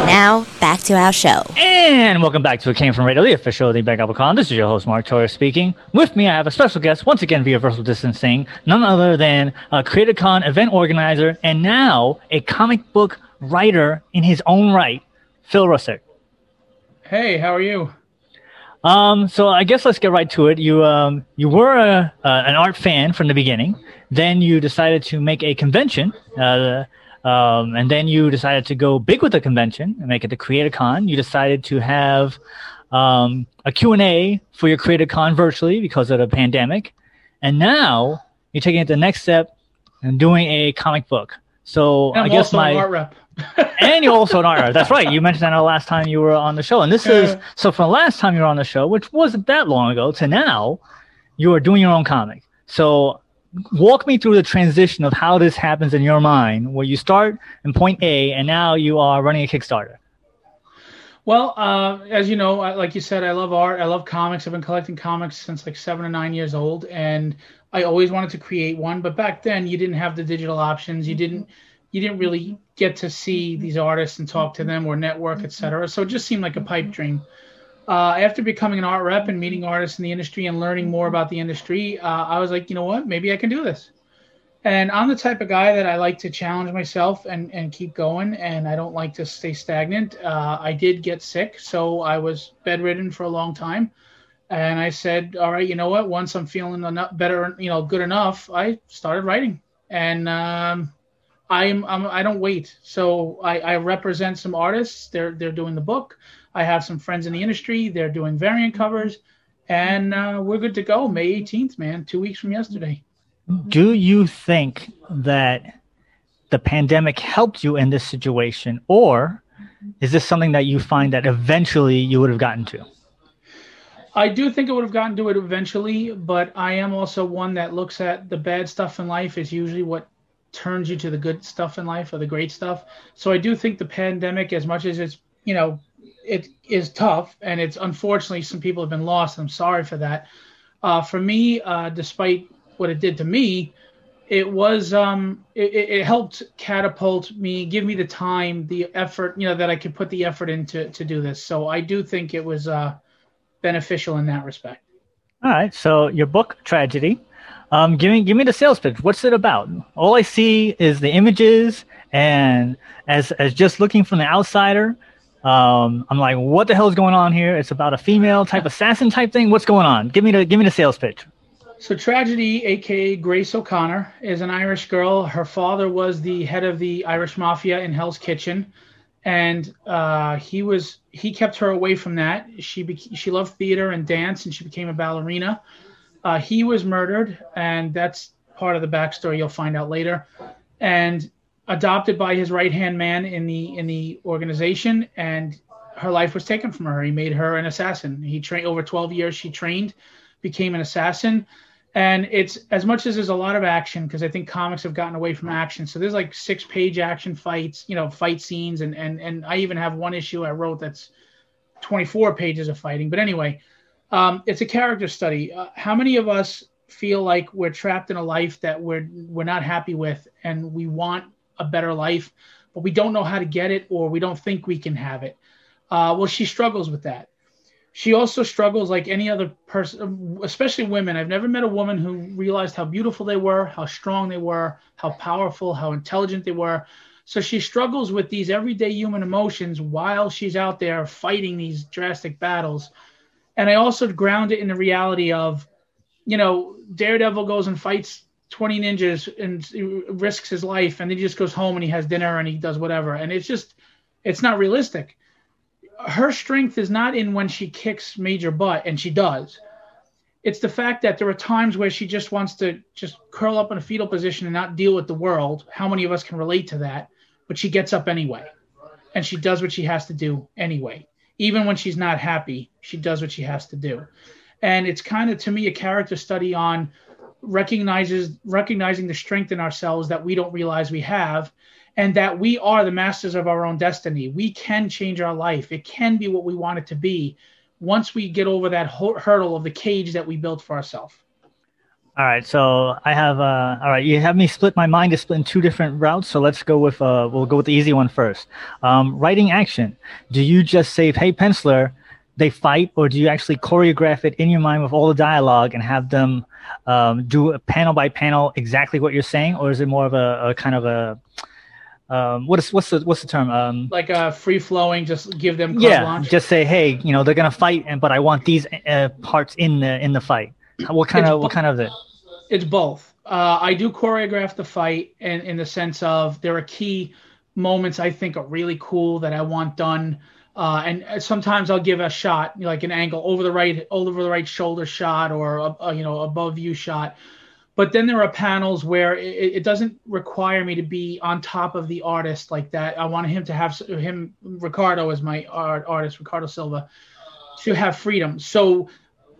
Now, back to our show. And welcome back to It Came From Radio, the official of the Bang Apple Con. This is your host, Mark Torres speaking. With me, I have a special guest, once again via virtual distancing, none other than a CreatorCon event organizer and now a comic book writer in his own right, Phil Russick. Hey, how are you? Um, so I guess let's get right to it. You um, you were a, uh, an art fan from the beginning. Then you decided to make a convention, uh, um, and then you decided to go big with the convention and make it the CreatorCon. You decided to have um, a Q&A for your CreatorCon virtually because of the pandemic, and now you're taking it the next step and doing a comic book. So I'm I guess my an rep. [laughs] and you're also an art. rep. That's right. You mentioned that the last time you were on the show, and this is [laughs] so from the last time you were on the show, which wasn't that long ago, to now. you are doing your own comic. So walk me through the transition of how this happens in your mind, where you start in point A and now you are running a Kickstarter. Well, uh, as you know, I- like you said, I love art. I love comics. I've been collecting comics since like seven or nine years old, and I always wanted to create one. But back then, you didn't have the digital options. You didn't, you didn't really get to see these artists and talk to them or network, etc. So it just seemed like a pipe dream. Uh, after becoming an art rep and meeting artists in the industry and learning more about the industry, uh, I was like, you know what, maybe I can do this. And I'm the type of guy that I like to challenge myself and, and keep going, and I don't like to stay stagnant. Uh, I did get sick, so I was bedridden for a long time. And I said, all right, you know what? Once I'm feeling enough, better, you know, good enough, I started writing. And um, I'm, I'm I don't wait. So I, I represent some artists. They're they're doing the book. I have some friends in the industry. They're doing variant covers, and uh, we're good to go. May 18th, man. Two weeks from yesterday. Do you think that the pandemic helped you in this situation, or is this something that you find that eventually you would have gotten to? I do think I would have gotten to it eventually, but I am also one that looks at the bad stuff in life is usually what turns you to the good stuff in life or the great stuff. So I do think the pandemic, as much as it's you know it is tough and it's unfortunately some people have been lost. I'm sorry for that. Uh, for me, uh, despite what it did to me, it was um, it, it helped catapult me, give me the time, the effort, you know, that I could put the effort into to do this. So I do think it was uh, beneficial in that respect. All right. So your book, Tragedy. Um, give me give me the sales pitch. What's it about? All I see is the images, and as as just looking from the outsider, um, I'm like, what the hell is going on here? It's about a female type assassin type thing. What's going on? Give me the give me the sales pitch. So Tragedy, aka Grace O'Connor, is an Irish girl. Her father was the head of the Irish Mafia in Hell's Kitchen, and uh, he was he kept her away from that. She be, she loved theater and dance, and she became a ballerina. Uh, he was murdered, and that's part of the backstory you'll find out later. And adopted by his right hand man in the in the organization, and her life was taken from her. He made her an assassin. He trained over 12 years. She trained, became an assassin, and it's as much as there's a lot of action because I think comics have gotten away from action. So there's like six page action fights, you know, fight scenes, and and and I even have one issue I wrote that's 24 pages of fighting. But anyway, um, it's a character study. Uh, how many of us feel like we're trapped in a life that we're we're not happy with, and we want a better life, but we don't know how to get it, or we don't think we can have it? Uh, well, she struggles with that. She also struggles like any other person, especially women. I've never met a woman who realized how beautiful they were, how strong they were, how powerful, how intelligent they were. So she struggles with these everyday human emotions while she's out there fighting these drastic battles and I also ground it in the reality of, you know, Daredevil goes and fights 20 ninjas and risks his life, and then he just goes home and he has dinner and he does whatever, and it's just, it's not realistic. Her strength is not in when she kicks major butt, and she does. It's the fact that there are times where she just wants to just curl up in a fetal position and not deal with the world. How many of us can relate to that? But she gets up anyway, and she does what she has to do anyway even when she's not happy, she does what she has to do. And it's kind of to me a character study on recognizes recognizing the strength in ourselves that we don't realize we have and that we are the masters of our own destiny. We can change our life. It can be what we want it to be once we get over that hurdle of the cage that we built for ourselves. All right, so I have uh, all right. You have me split my mind to split in two different routes. So let's go with uh, we'll go with the easy one first. Um, writing action. Do you just say, "Hey, penciler," they fight, or do you actually choreograph it in your mind with all the dialogue and have them um, do a panel by panel exactly what you're saying, or is it more of a, a kind of a um, what is what's the what's the term? Um, like a free flowing, just give them yeah, launch? just say, hey, you know, they're gonna fight, and but I want these uh, parts in the in the fight. What kind It's of what kind of it? It's both. Uh, I do choreograph the fight, in, in the sense of there are key moments I think are really cool that I want done. Uh, and sometimes I'll give a shot, like an angle over the right, over the right shoulder shot, or a, a, you know above view shot. But then there are panels where it, it doesn't require me to be on top of the artist like that. I want him to have him, Ricardo as my art, artist, Ricardo Silva, to have freedom. So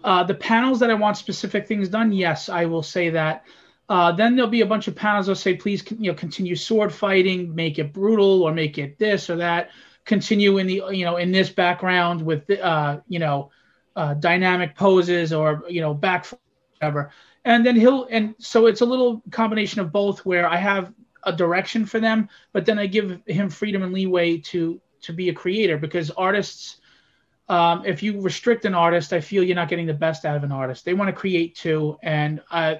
Uh, the panels that I want specific things done, yes, I will say that. Uh, then there'll be a bunch of panels that say, please, you know, continue sword fighting, make it brutal, or make it this or that. Continue in the, you know, in this background with, uh, you know, uh, dynamic poses or you know back whatever. And then he'll and so it's a little combination of both where I have a direction for them, but then I give him freedom and leeway to to be a creator because artists um, if you restrict an artist, I feel you're not getting the best out of an artist. They want to create too, and uh,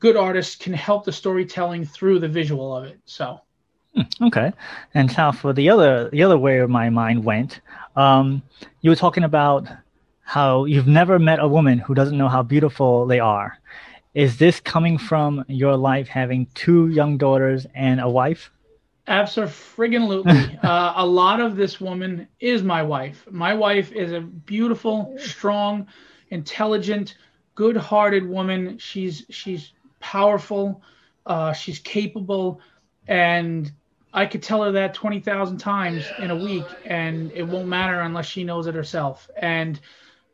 good artists can help the storytelling through the visual of it. So, Okay. And now for the other the other way my mind went, um, you were talking about how you've never met a woman who doesn't know how beautiful they are. Is this coming from your life having two young daughters and a wife? Absolutely. [laughs] uh, a lot of this woman is my wife. My wife is a beautiful, strong, intelligent, good-hearted woman. She's she's powerful. Uh, she's capable, and I could tell her that twenty thousand times in a week, and it won't matter unless she knows it herself. And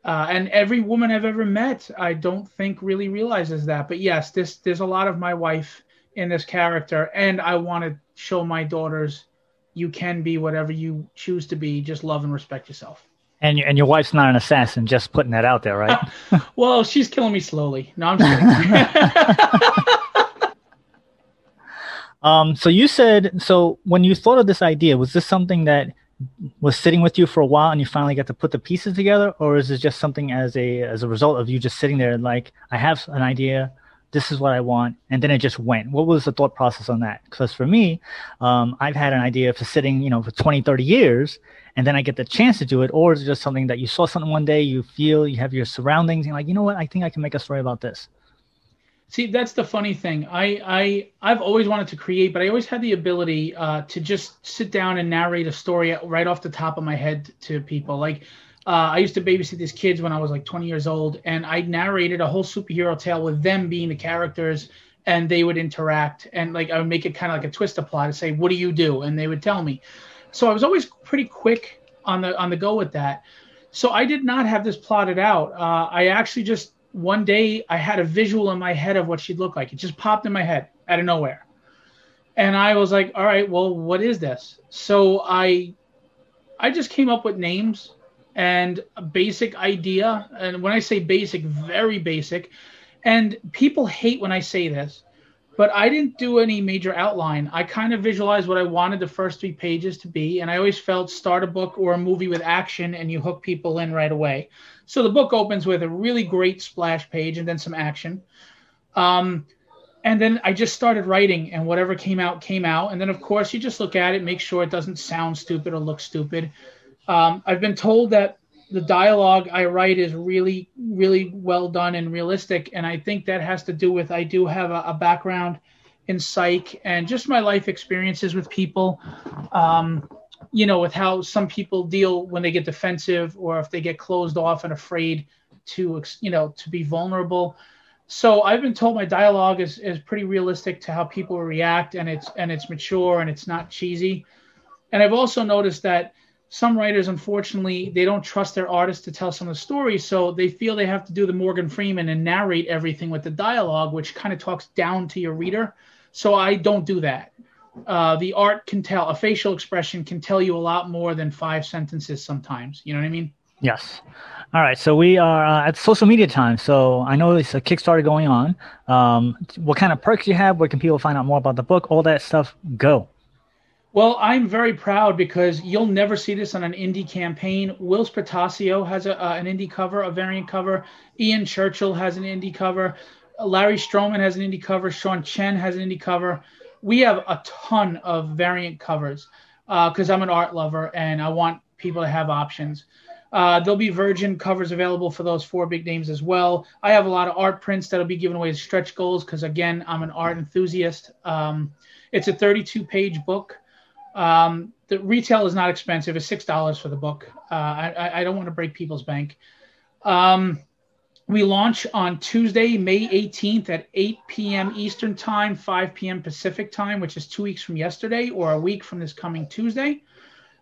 uh, and every woman I've ever met, I don't think really realizes that. But yes, this there's a lot of my wife in this character, and I want to show my daughters you can be whatever you choose to be. Just love and respect yourself. And your, and your wife's not an assassin, just putting that out there, right? [laughs] Well, she's killing me slowly. No, I'm just kidding. [laughs] um, so you said so when you thought of this idea, was this something that was sitting with you for a while and you finally got to put the pieces together, or is it just something as a as a result of you just sitting there like I have an idea, this is what I want, and then it just went. What was the thought process on that? Because for me, um, I've had an idea for sitting, you know, for 20, 30 years, and then I get the chance to do it, or is it just something that you saw something one day, you feel, you have your surroundings, and like, you know what, I think I can make a story about this. See, that's the funny thing. I, I I've always wanted to create, but I always had the ability uh, to just sit down and narrate a story right off the top of my head to people. Like uh, I used to babysit these kids when I was like 20 years old, and I narrated a whole superhero tale with them being the characters, and they would interact, and like I would make it kind of like a twist of plot and say, "What do you do?" and they would tell me. So I was always pretty quick on the on the go with that. So I did not have this plotted out. Uh, I actually just one day I had a visual in my head of what she'd look like. It just popped in my head out of nowhere. And I was like, all right, well, what is this? So I I just came up with names and a basic idea. And when I say basic, very basic. And people hate when I say this, but I didn't do any major outline. I kind of visualized what I wanted the first three pages to be. And I always felt start a book or a movie with action and you hook people in right away. So the book opens with a really great splash page and then some action. Um, and then I just started writing, and whatever came out came out. And then, of course, you just look at it, make sure it doesn't sound stupid or look stupid. Um, I've been told that the dialogue I write is really, really well done and realistic, and I think that has to do with I do have a, a background in psych and just my life experiences with people. Um, you know, with how some people deal when they get defensive or if they get closed off and afraid to, you know, to be vulnerable. So I've been told my dialogue is, is pretty realistic to how people react and it's and it's mature and it's not cheesy. And I've also noticed that some writers, unfortunately, they don't trust their artists to tell some of the stories, so they feel they have to do the Morgan Freeman and narrate everything with the dialogue, which kind of talks down to your reader. So I don't do that. Uh, the art can tell, a facial expression can tell you a lot more than five sentences sometimes. You know what I mean? Yes. All right. So we are uh, at social media time. So I know there's a Kickstarter going on. Um, what kind of perks you have? Where can people find out more about the book? All that stuff. Go. Well, I'm very proud because you'll never see this on an indie campaign. Will Spertasio has a, uh, an indie cover, a variant cover. Ian Churchill has an indie cover. Larry Stroman has an indie cover. Sean Chen has an indie cover. We have a ton of variant covers because I'm an art lover and I want people to have options. Uh, there'll be Virgin covers available for those four big names as well. I have a lot of art prints that'll be given away as stretch goals because, again, I'm an art enthusiast. Um, it's a 32 page book. Um, the retail is not expensive. It's six dollars for the book. Uh, I, I don't want to break people's bank. Um, we launch on Tuesday, May 18th at 8 p.m. Eastern Time, 5 p.m. Pacific Time, which is two weeks from yesterday or a week from this coming Tuesday.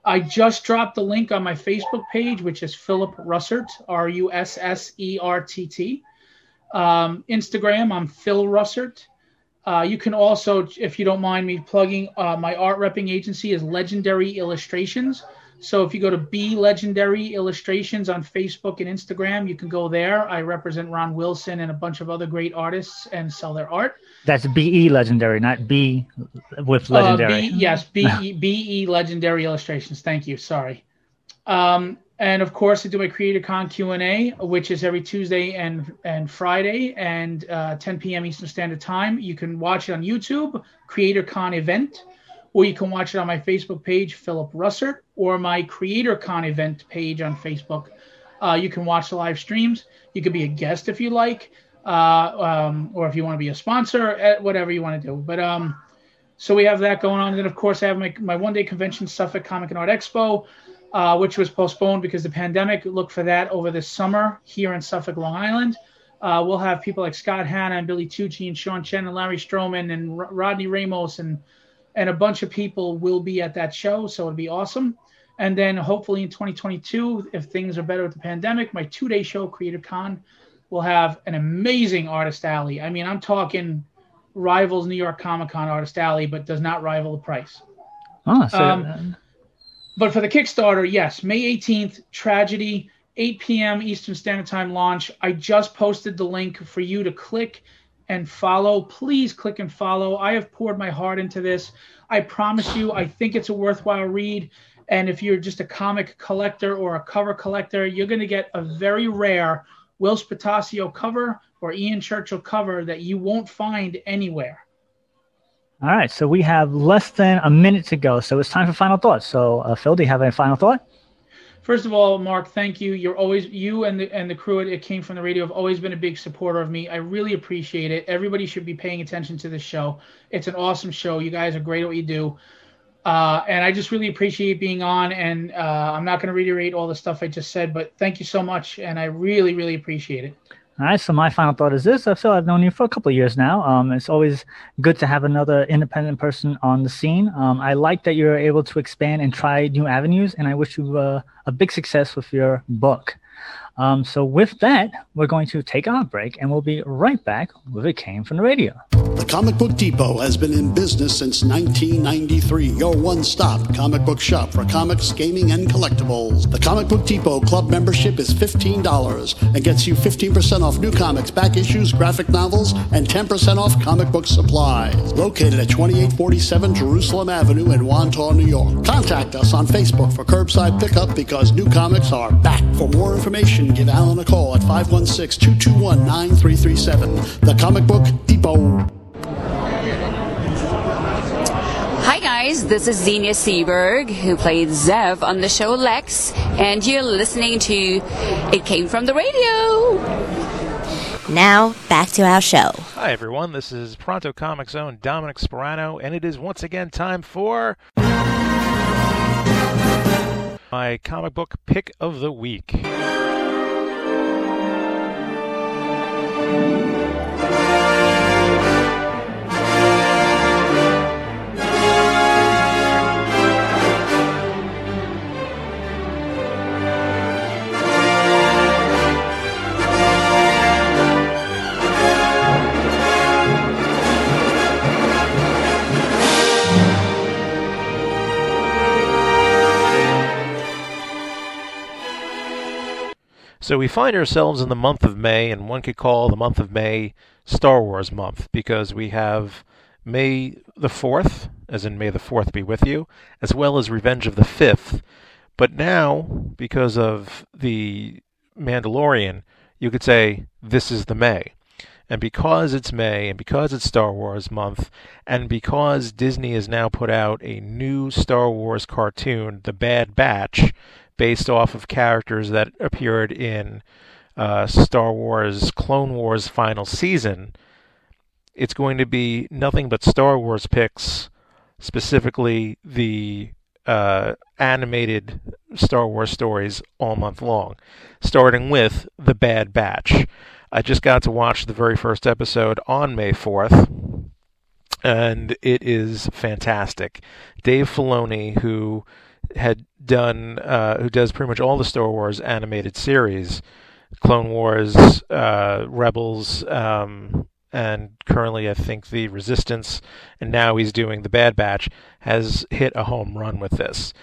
I just dropped the link on my Facebook page, which is Philip Russert, R U S S E R T T. Um, Instagram, I'm Phil Russert. Uh, you can also, if you don't mind me plugging, uh, my art repping agency is Legendary Illustrations. So if you go to B Legendary Illustrations on Facebook and Instagram, you can go there. I represent Ron Wilson and a bunch of other great artists and sell their art. That's BE Legendary, not B with Legendary. Uh, B, yes, BE, [laughs] BE Legendary Illustrations. Thank you. Sorry. Um, and of course, I do my CreatorCon Q&A, which is every Tuesday and, and Friday and uh, 10 p.m. Eastern Standard Time. You can watch it on YouTube, CreatorCon event, or you can watch it on my Facebook page, Philip Russert, or my CreatorCon event page on Facebook. Uh, you can watch the live streams. You can be a guest if you like, uh, um, or if you want to be a sponsor, eh, whatever you want to do. But um, so we have that going on. And then, of course, I have my, my one day convention stuff at Comic and Art Expo uh, which was postponed because the pandemic. Look for that over the summer here in Suffolk, Long Island. Uh, we'll have people like Scott Hanna and Billy Tucci and Sean Chen and Larry Stroman and R- Rodney Ramos and and a bunch of people will be at that show, so it'd be awesome. And then hopefully in 2022, if things are better with the pandemic, my two-day show, CreatorCon, will have an amazing artist alley. I mean, I'm talking rivals New York Comic Con artist alley, but does not rival the price. Oh, so Um, but for the Kickstarter, yes, May 18th, Tragedy, 8 p.m. Eastern Standard Time launch. I just posted the link for you to click and follow. Please click and follow. I have poured my heart into this. I promise you, I think it's a worthwhile read. And if you're just a comic collector or a cover collector, you're going to get a very rare Will Spatasio cover or Ian Churchill cover that you won't find anywhere. All right, so we have less than a minute to go, so it's time for final thoughts. So, uh, Phil, do you have any final thought? First of all, Mark, thank you. You're always you and the and the crew It Came from the Radio have always been a big supporter of me. I really appreciate it. Everybody should be paying attention to this show. It's an awesome show. You guys are great at what you do. Uh, and I just really appreciate being on. And uh, I'm not going to reiterate all the stuff I just said, but thank you so much. And I really, really appreciate it. All right, so my final thought is this. Feel I've known you for a couple of years now. Um, it's always good to have another independent person on the scene. Um, I like that you're able to expand and try new avenues, and I wish you uh, a big success with your book. Um, so with that, we're going to take our break, and we'll be right back with It Came from the Radio. The Comic Book Depot has been in business since 1993, your one stop comic book shop for comics, gaming, and collectibles. The Comic Book Depot club membership is $15 and gets you 15% off new comics, back issues, graphic novels, and 10% off comic book supplies. Located at 2847 Jerusalem Avenue in Wantagh, New York. Contact us on Facebook for curbside pickup because new comics are back. For more information, give Alan a call at 516 221 9337. The Comic Book Depot. Hi guys, this is Xenia Seeberg, who played Zev on the show Lexx, and you're listening to It Came From the Radio. Now, back to our show. Hi, everyone. This is Pronto Comics own Dominic Sperano, and it is once again time for my comic book pick of the week. Thank you. So we find ourselves in the month of May, and one could call the month of May Star Wars month because we have May the 4th, as in May the 4th be with you, as well as Revenge of the 5th. But now, because of the Mandalorian, you could say this is the May. And because it's May, and because it's Star Wars month, and because Disney has now put out a new Star Wars cartoon, The Bad Batch, based off of characters that appeared in uh, Star Wars Clone Wars final season, it's going to be nothing but Star Wars picks, specifically the uh, animated Star Wars stories all month long, starting with The Bad Batch. I just got to watch the very first episode on May 4th, and it is fantastic. Dave Filoni, who had done, uh, who does pretty much all the Star Wars animated series, Clone Wars, uh, Rebels, um, and currently I think the Resistance, and now he's doing the Bad Batch, has hit a home run with this.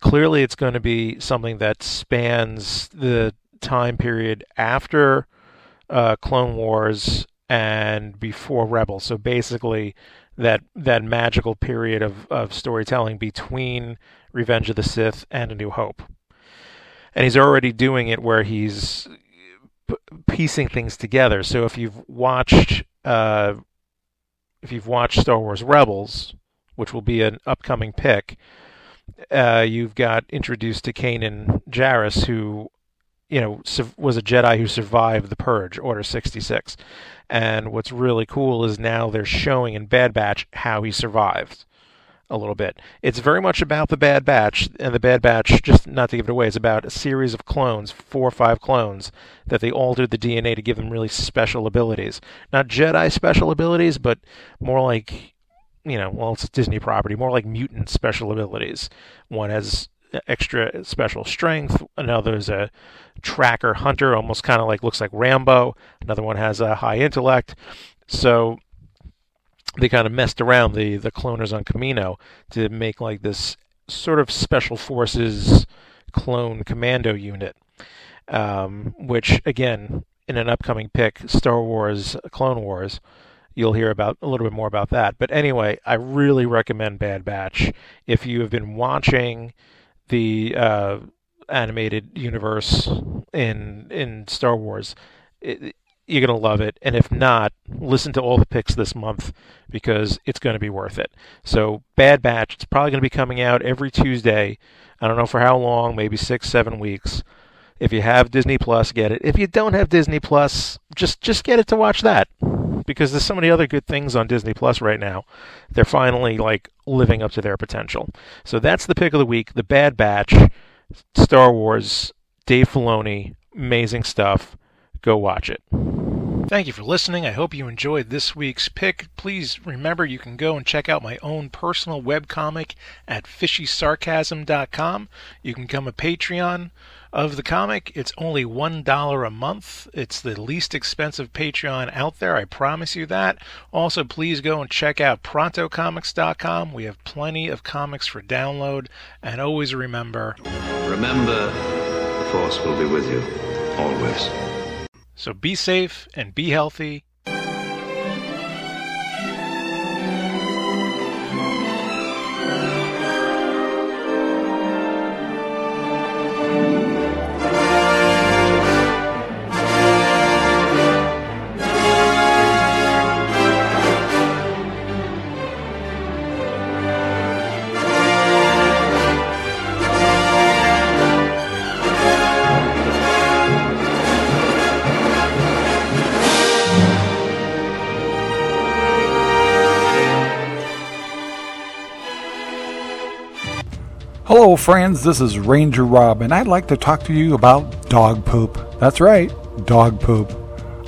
Clearly, it's going to be something that spans the time period after uh, Clone Wars and before Rebels. So basically, that that magical period of, of storytelling between Revenge of the Sith and A New Hope. And he's already doing it where he's piecing things together. So if you've watched uh, if you've watched Star Wars Rebels, which will be an upcoming pick, uh, you've got introduced to Kanan Jarrus, who you know was a Jedi who survived the Purge, Order sixty six. And what's really cool is now they're showing in Bad Batch how he survived a little bit. It's very much about the Bad Batch, and the Bad Batch, just not to give it away, is about a series of clones, four or five clones, that they altered the DNA to give them really special abilities. Not Jedi special abilities, but more like, you know, well, it's Disney property, more like mutant special abilities. One has extra special strength. Another is a tracker hunter, almost kind of like looks like Rambo. Another one has a high intellect. So they kind of messed around the the cloners on Kamino to make like this sort of special forces clone commando unit, um, which again in an upcoming pick, Star Wars Clone Wars. You'll hear about a little bit more about that. But anyway, I really recommend Bad Batch. If you have been watching the uh, animated universe in in Star Wars, it, you're going to love it. And if not, listen to all the picks this month because it's going to be worth it. So, Bad Batch, it's probably going to be coming out every Tuesday. I don't know for how long, maybe six, seven weeks. If you have Disney Plus, get it. If you don't have Disney Plus, just just get it to watch that because there's so many other good things on Disney Plus right now. They're finally like living up to their potential. So that's the pick of the week, The Bad Batch, Star Wars, Dave Filoni, amazing stuff. Go watch it. Thank you for listening. I hope you enjoyed this week's pick. Please remember you can go and check out my own personal webcomic at fishysarcasm.com. You can become a Patreon of the comic. It's only $1 a month. It's the least expensive Patreon out there. I promise you that. Also, please go and check out prontocomics.com. We have plenty of comics for download. And always remember Remember, the Force will be with you always. So be safe and be healthy. Friends. This is Ranger Rob, and I'd like to talk to you about dog poop. That's right, dog poop.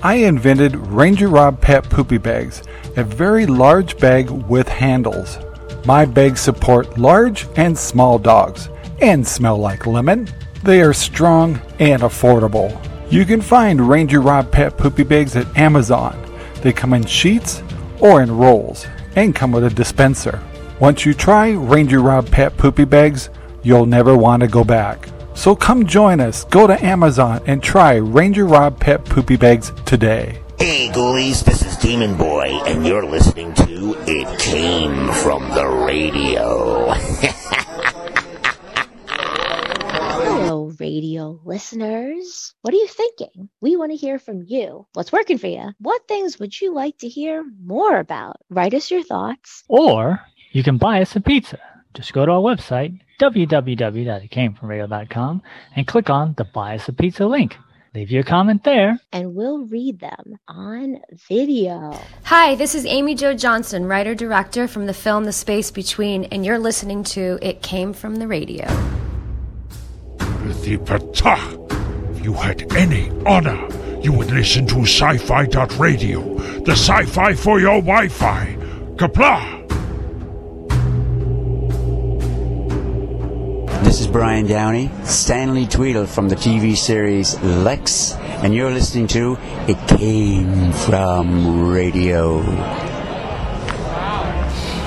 I invented Ranger Rob Pet Poopy Bags, a very large bag with handles. My bags support large and small dogs and smell like lemon. They are strong and affordable. You can find Ranger Rob Pet Poopy Bags at Amazon. They come in sheets or in rolls and come with a dispenser. Once you try Ranger Rob Pet Poopy Bags, you'll never want to go back. So come join us. Go to Amazon and try Ranger Rob Pet Poopy Bags today. Hey, ghoulies, this is Demon Boy, and you're listening to It Came From the Radio. Hello, radio listeners. What are you thinking? We want to hear from you. What's working for you? What things would you like to hear more about? Write us your thoughts. Or you can buy us a pizza. Just go to our website, www.itcamefromradio.com, and click on the Buy Us a Pizza link. Leave your comment there. And we'll read them on video. Hi, this is Amy Jo Johnson, writer director from the film The Space Between, and you're listening to It Came From the Radio. Prithvi Patah. If you had any honor, you would listen to sci fi.radio, the sci fi for your Wi Fi. Kapla! This is Brian Downey, Stanley Tweedle from the TV series Lexx, and you're listening to It Came From Radio.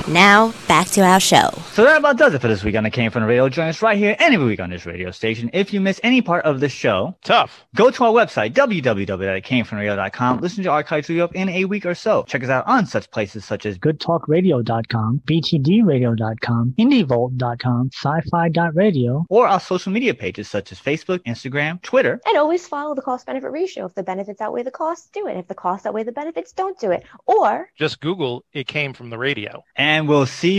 Now, back to our show. So that about does it for this week on the Came From the Radio. Join us right here any week on this radio station. If you miss any part of the show, tough. Go to our website, www.itcamefromradio.com. Listen to our archives will be up in a week or so. Check us out on such places such as goodtalkradio.com, btdradio.com, indievolt.com, sci-fi.radio, or our social media pages such as Facebook, Instagram, Twitter. And always follow the cost benefit ratio. If the benefits outweigh the costs, do it. If the costs outweigh the benefits, don't do it. Or just Google it came from the radio. And we'll see